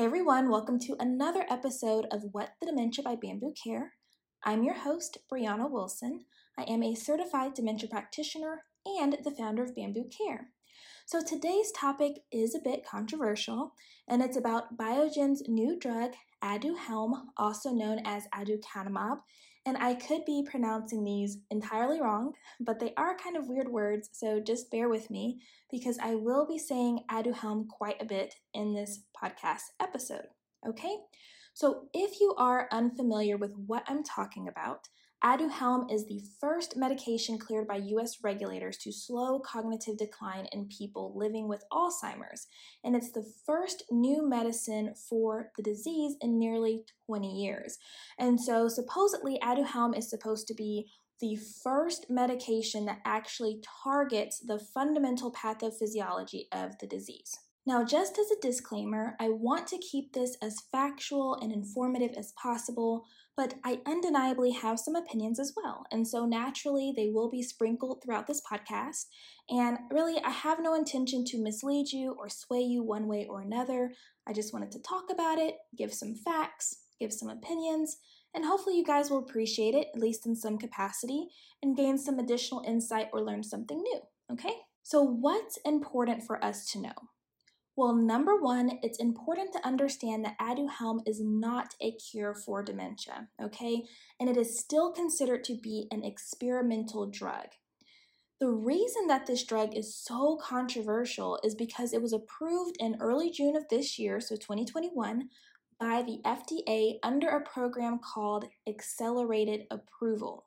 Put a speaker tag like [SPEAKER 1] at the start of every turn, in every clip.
[SPEAKER 1] Hey everyone, welcome to another episode of What the Dementia by Bamboo Care. I'm your host, Brianna Wilson. I am a certified dementia practitioner and the founder of Bamboo Care. So today's topic is a bit controversial, and it's about Biogen's new drug, Aduhelm, also known as aducanumab. And I could be pronouncing these entirely wrong, but they are kind of weird words, so just bear with me because I will be saying Aduhelm quite a bit in this podcast episode. Okay? So if you are unfamiliar with what I'm talking about, Aduhelm is the first medication cleared by US regulators to slow cognitive decline in people living with Alzheimer's, and it's the first new medicine for the disease in nearly 20 years. And so, supposedly, Aduhelm is supposed to be the first medication that actually targets the fundamental pathophysiology of the disease. Now, just as a disclaimer, I want to keep this as factual and informative as possible, but I undeniably have some opinions as well. And so naturally, they will be sprinkled throughout this podcast. And really, I have no intention to mislead you or sway you one way or another. I just wanted to talk about it, give some facts, give some opinions, and hopefully, you guys will appreciate it, at least in some capacity, and gain some additional insight or learn something new. Okay? So, what's important for us to know? Well, number one, it's important to understand that Aduhelm is not a cure for dementia, okay? And it is still considered to be an experimental drug. The reason that this drug is so controversial is because it was approved in early June of this year, so 2021, by the FDA under a program called Accelerated Approval.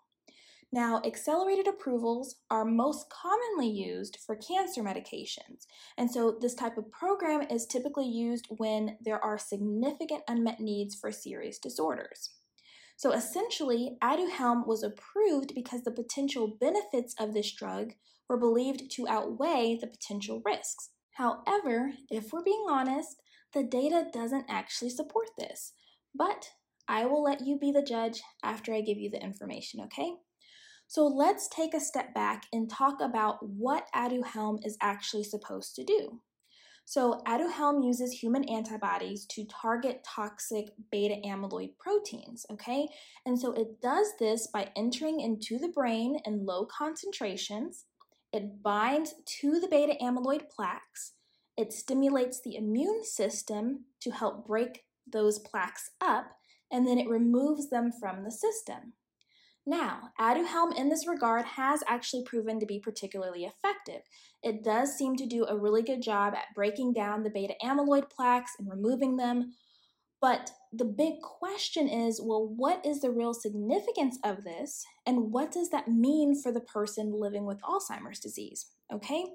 [SPEAKER 1] Now, accelerated approvals are most commonly used for cancer medications. And so, this type of program is typically used when there are significant unmet needs for serious disorders. So, essentially, Aduhelm was approved because the potential benefits of this drug were believed to outweigh the potential risks. However, if we're being honest, the data doesn't actually support this. But I will let you be the judge after I give you the information, okay? So let's take a step back and talk about what Aduhelm is actually supposed to do. So, Aduhelm uses human antibodies to target toxic beta amyloid proteins, okay? And so it does this by entering into the brain in low concentrations. It binds to the beta amyloid plaques. It stimulates the immune system to help break those plaques up, and then it removes them from the system. Now, Aduhelm in this regard has actually proven to be particularly effective. It does seem to do a really good job at breaking down the beta amyloid plaques and removing them. But the big question is well, what is the real significance of this, and what does that mean for the person living with Alzheimer's disease? Okay?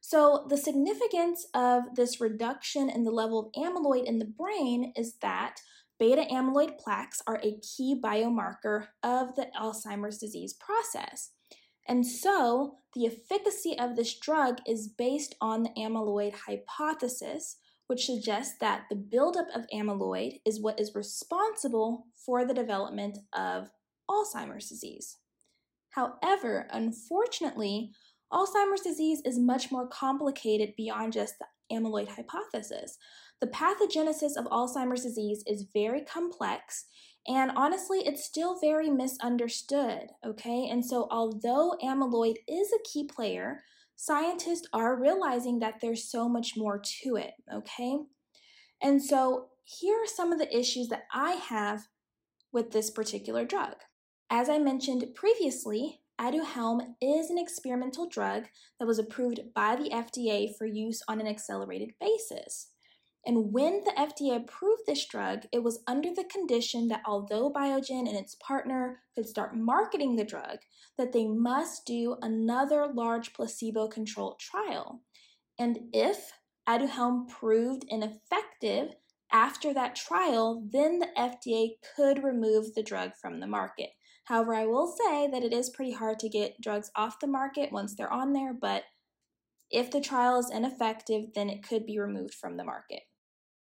[SPEAKER 1] So, the significance of this reduction in the level of amyloid in the brain is that Beta amyloid plaques are a key biomarker of the Alzheimer's disease process. And so, the efficacy of this drug is based on the amyloid hypothesis, which suggests that the buildup of amyloid is what is responsible for the development of Alzheimer's disease. However, unfortunately, Alzheimer's disease is much more complicated beyond just the amyloid hypothesis. The pathogenesis of Alzheimer's disease is very complex, and honestly, it's still very misunderstood, okay? And so, although amyloid is a key player, scientists are realizing that there's so much more to it, okay? And so, here are some of the issues that I have with this particular drug. As I mentioned previously, Aduhelm is an experimental drug that was approved by the FDA for use on an accelerated basis. And when the FDA approved this drug, it was under the condition that although Biogen and its partner could start marketing the drug, that they must do another large placebo-controlled trial. And if Aduhelm proved ineffective after that trial, then the FDA could remove the drug from the market. However, I will say that it is pretty hard to get drugs off the market once they're on there, but if the trial is ineffective, then it could be removed from the market.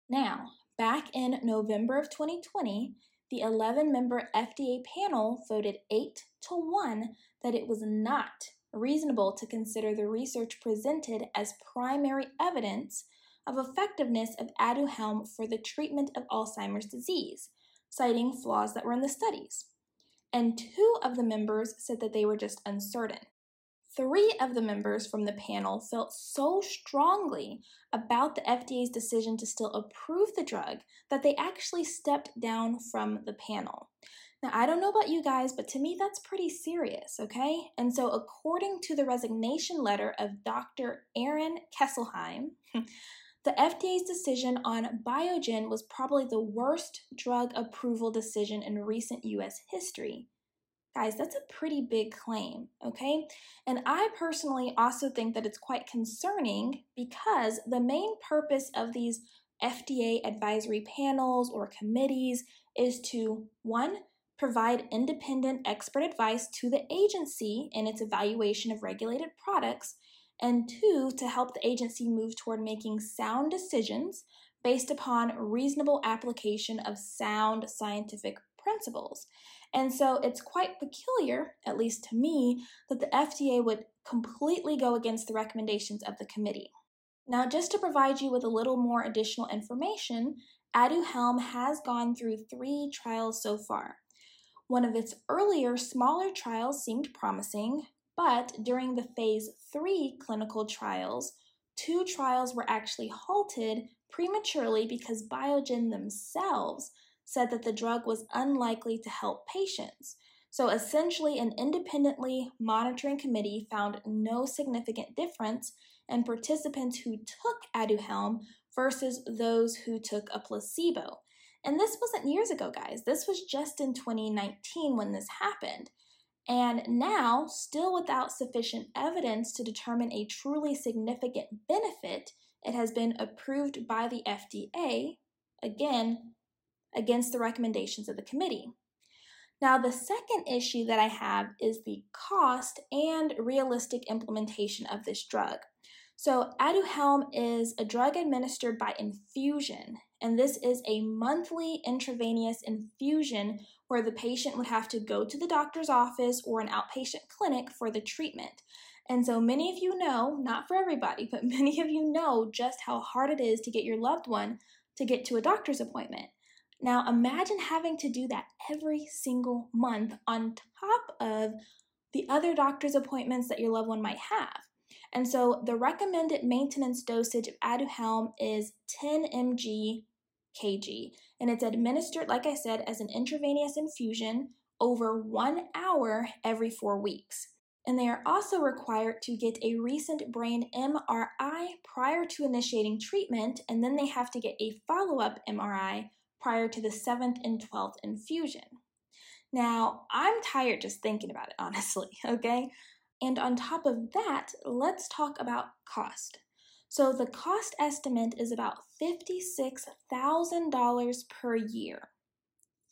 [SPEAKER 1] Now, back in November of 2020, the 11 member FDA panel voted 8 to 1 that it was not reasonable to consider the research presented as primary evidence of effectiveness of Aduhelm for the treatment of Alzheimer's disease, citing flaws that were in the studies. And two of the members said that they were just uncertain. Three of the members from the panel felt so strongly about the FDA's decision to still approve the drug that they actually stepped down from the panel. Now, I don't know about you guys, but to me, that's pretty serious, okay? And so, according to the resignation letter of Dr. Aaron Kesselheim, the FDA's decision on Biogen was probably the worst drug approval decision in recent US history. Guys, that's a pretty big claim, okay? And I personally also think that it's quite concerning because the main purpose of these FDA advisory panels or committees is to one, provide independent expert advice to the agency in its evaluation of regulated products, and two, to help the agency move toward making sound decisions based upon reasonable application of sound scientific principles. And so it's quite peculiar, at least to me, that the FDA would completely go against the recommendations of the committee. Now, just to provide you with a little more additional information, Aduhelm has gone through three trials so far. One of its earlier, smaller trials seemed promising, but during the phase 3 clinical trials, two trials were actually halted prematurely because Biogen themselves said that the drug was unlikely to help patients. So essentially, an independently monitoring committee found no significant difference in participants who took Aduhelm versus those who took a placebo. And this wasn't years ago, guys. This was just in 2019 when this happened. And now, still without sufficient evidence to determine a truly significant benefit, it has been approved by the FDA, again, against the recommendations of the committee. Now, the second issue that I have is the cost and realistic implementation of this drug. So, Aduhelm is a drug administered by infusion, and this is a monthly intravenous infusion where the patient would have to go to the doctor's office or an outpatient clinic for the treatment. And so many of you know, not for everybody, but many of you know just how hard it is to get your loved one to get to a doctor's appointment. Now, imagine having to do that every single month on top of the other doctor's appointments that your loved one might have. And so the recommended maintenance dosage of Aduhelm is 10 mg kg, and it's administered, like I said, as an intravenous infusion over one hour every four weeks. And they are also required to get a recent brain MRI prior to initiating treatment, and then they have to get a follow up MRI prior to the seventh and 12th infusion. Now, I'm tired just thinking about it, honestly, okay? And on top of that, let's talk about cost. So the cost estimate is about $56,000 per year.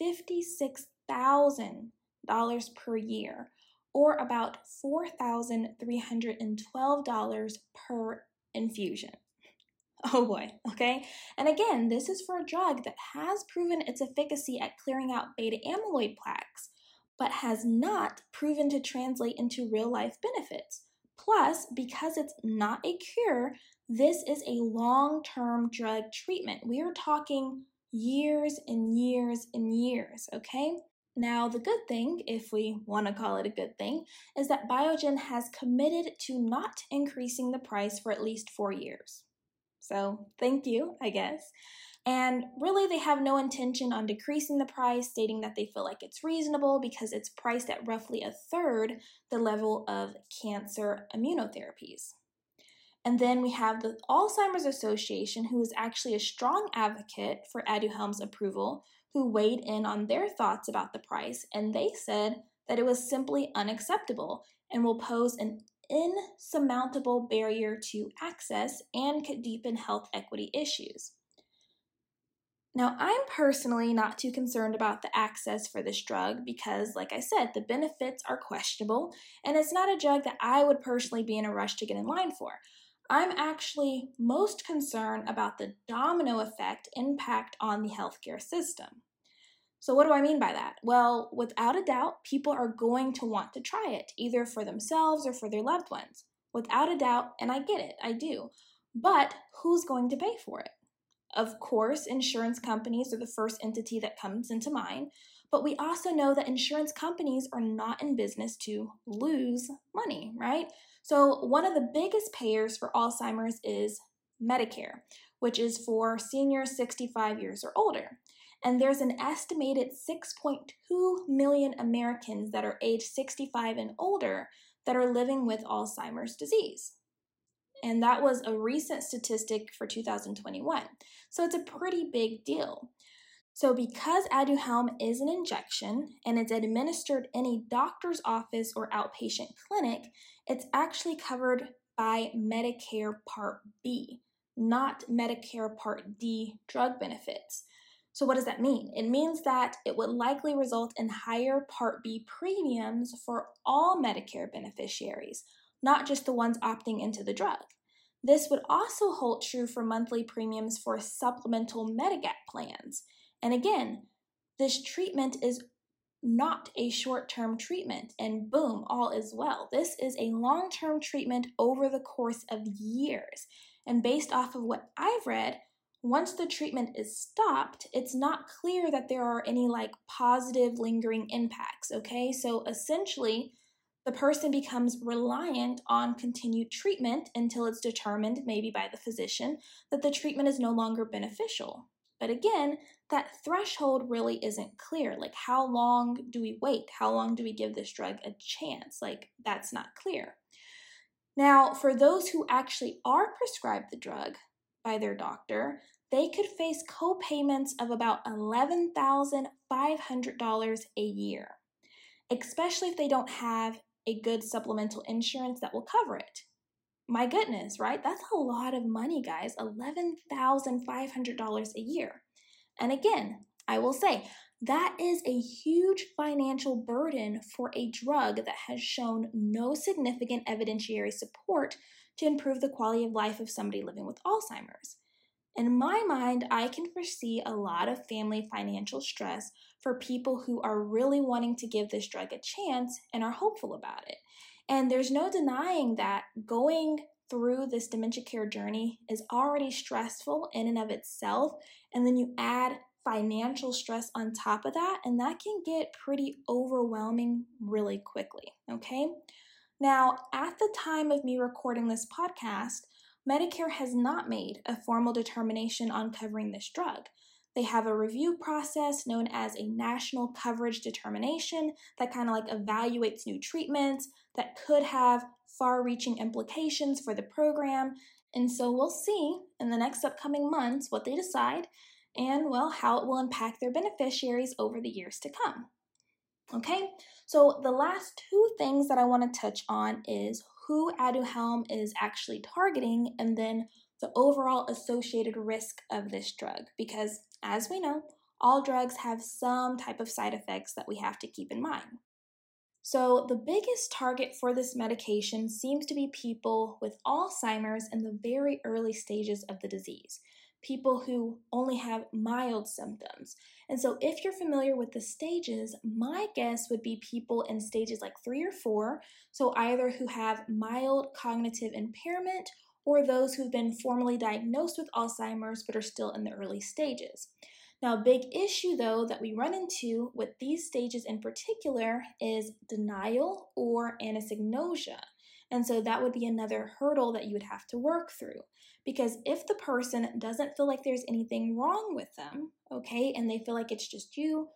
[SPEAKER 1] $56,000 per year, or about $4,312 per infusion. Oh boy, okay? And again, this is for a drug that has proven its efficacy at clearing out beta amyloid plaques, but has not proven to translate into real life benefits. Plus, because it's not a cure, this is a long term drug treatment. We are talking years and years and years, okay? Now, the good thing, if we want to call it a good thing, is that Biogen has committed to not increasing the price for at least four years. So, thank you, I guess. And really, they have no intention on decreasing the price, stating that they feel like it's reasonable because it's priced at roughly a third the level of cancer immunotherapies. And then we have the Alzheimer's Association, who is actually a strong advocate for Aduhelm's approval, who weighed in on their thoughts about the price, and they said that it was simply unacceptable and will pose an insurmountable barrier to access and could deepen health equity issues. Now, I'm personally not too concerned about the access for this drug because, like I said, the benefits are questionable, and it's not a drug that I would personally be in a rush to get in line for. I'm actually most concerned about the domino effect impact on the healthcare system. So, what do I mean by that? Well, without a doubt, people are going to want to try it, either for themselves or for their loved ones. Without a doubt, and I get it, I do. But who's going to pay for it? Of course, insurance companies are the first entity that comes into mind, but we also know that insurance companies are not in business to lose money, right? So, one of the biggest payers for Alzheimer's is Medicare, which is for seniors 65 years or older. And there's an estimated 6.2 million Americans that are age 65 and older that are living with Alzheimer's disease. And that was a recent statistic for 2021. So it's a pretty big deal. So, because Aduhelm is an injection and it's administered in a doctor's office or outpatient clinic, it's actually covered by Medicare Part B, not Medicare Part D drug benefits. So, what does that mean? It means that it would likely result in higher Part B premiums for all Medicare beneficiaries, not just the ones opting into the drug. This would also hold true for monthly premiums for supplemental Medigap plans. And again, this treatment is not a short term treatment, and boom, all is well. This is a long term treatment over the course of years. And based off of what I've read, once the treatment is stopped, it's not clear that there are any like positive lingering impacts, okay? So essentially, the person becomes reliant on continued treatment until it's determined, maybe by the physician, that the treatment is no longer beneficial. But again, that threshold really isn't clear. Like, how long do we wait? How long do we give this drug a chance? Like, that's not clear. Now, for those who actually are prescribed the drug by their doctor, they could face co-payments of about $11,500 a year, especially if they don't have a good supplemental insurance that will cover it. My goodness, right? That's a lot of money, guys. $11,500 a year. And again, I will say that is a huge financial burden for a drug that has shown no significant evidentiary support to improve the quality of life of somebody living with Alzheimer's. In my mind, I can foresee a lot of family financial stress for people who are really wanting to give this drug a chance and are hopeful about it. And there's no denying that going through this dementia care journey is already stressful in and of itself. And then you add financial stress on top of that, and that can get pretty overwhelming really quickly. Okay. Now, at the time of me recording this podcast, Medicare has not made a formal determination on covering this drug. They have a review process known as a national coverage determination that kind of like evaluates new treatments that could have far reaching implications for the program. And so we'll see in the next upcoming months what they decide and, well, how it will impact their beneficiaries over the years to come. Okay, so the last two things that I want to touch on is who Aduhelm is actually targeting and then the overall associated risk of this drug. Because as we know, all drugs have some type of side effects that we have to keep in mind. So, the biggest target for this medication seems to be people with Alzheimer's in the very early stages of the disease, people who only have mild symptoms. And so, if you're familiar with the stages, my guess would be people in stages like three or four, so either who have mild cognitive impairment or those who've been formally diagnosed with Alzheimer's but are still in the early stages. Now, a big issue though that we run into with these stages in particular is denial or anosognosia. And so that would be another hurdle that you would have to work through. Because if the person doesn't feel like there's anything wrong with them, okay, and they feel like it's just you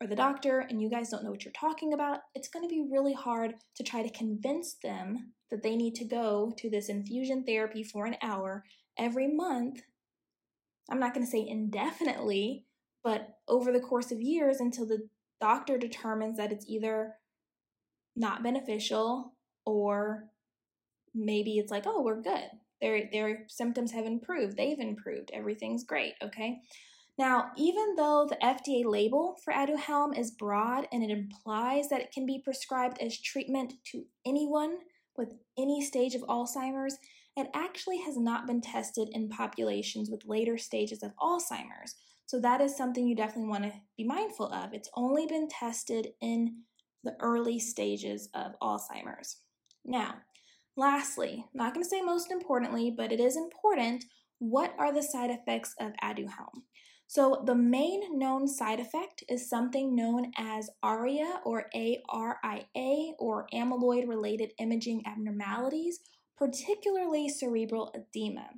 [SPEAKER 1] or the doctor and you guys don't know what you're talking about, it's going to be really hard to try to convince them that they need to go to this infusion therapy for an hour every month I'm not going to say indefinitely, but over the course of years until the doctor determines that it's either not beneficial or maybe it's like, oh, we're good. Their their symptoms have improved. They've improved. Everything's great, okay? Now, even though the FDA label for Aduhelm is broad and it implies that it can be prescribed as treatment to anyone with any stage of Alzheimer's, it actually has not been tested in populations with later stages of Alzheimer's. So that is something you definitely want to be mindful of. It's only been tested in the early stages of Alzheimer's. Now, Lastly, not going to say most importantly, but it is important, what are the side effects of Aduhelm? So, the main known side effect is something known as ARIA or ARIA or amyloid related imaging abnormalities, particularly cerebral edema.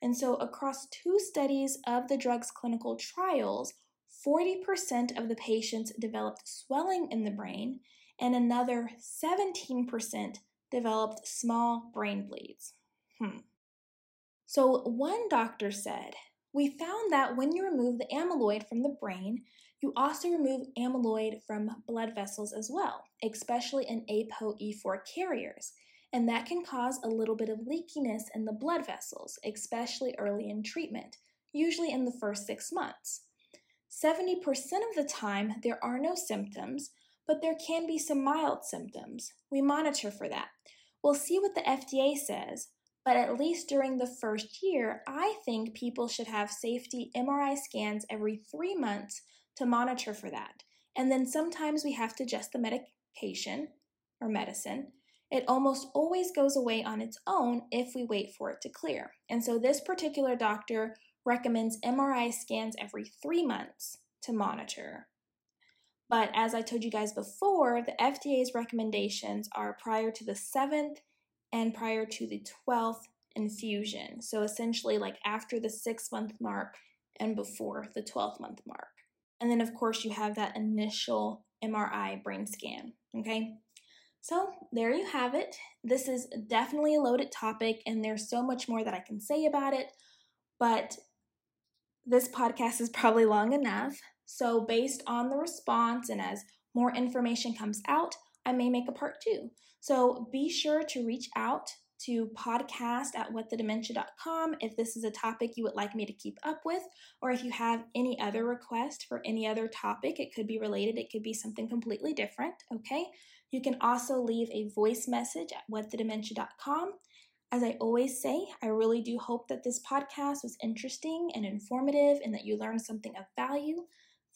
[SPEAKER 1] And so, across two studies of the drug's clinical trials, 40% of the patients developed swelling in the brain, and another 17% developed small brain bleeds. Hmm. So, one doctor said, We found that when you remove the amyloid from the brain, you also remove amyloid from blood vessels as well, especially in ApoE4 carriers. And that can cause a little bit of leakiness in the blood vessels, especially early in treatment, usually in the first six months. 70% of the time, there are no symptoms, but there can be some mild symptoms. We monitor for that. We'll see what the FDA says, but at least during the first year, I think people should have safety MRI scans every three months to monitor for that. And then sometimes we have to adjust the medication or medicine. It almost always goes away on its own if we wait for it to clear. And so this particular doctor recommends MRI scans every three months to monitor. But as I told you guys before, the FDA's recommendations are prior to the seventh and prior to the 12th infusion. So essentially, like after the six month mark and before the 12th month mark. And then, of course, you have that initial MRI brain scan. Okay. So there you have it. This is definitely a loaded topic, and there's so much more that I can say about it. But this podcast is probably long enough. So, based on the response and as more information comes out, I may make a part two. So, be sure to reach out to podcast at whatthedementia.com if this is a topic you would like me to keep up with, or if you have any other request for any other topic. It could be related, it could be something completely different, okay? You can also leave a voice message at whatthedementia.com. As I always say, I really do hope that this podcast was interesting and informative and that you learned something of value.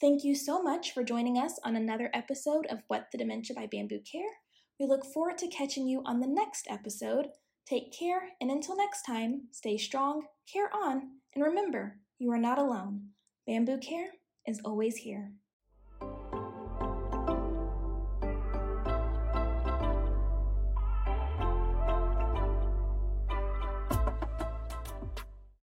[SPEAKER 1] Thank you so much for joining us on another episode of What the Dementia by Bamboo Care. We look forward to catching you on the next episode. Take care, and until next time, stay strong, care on, and remember, you are not alone. Bamboo Care is always here.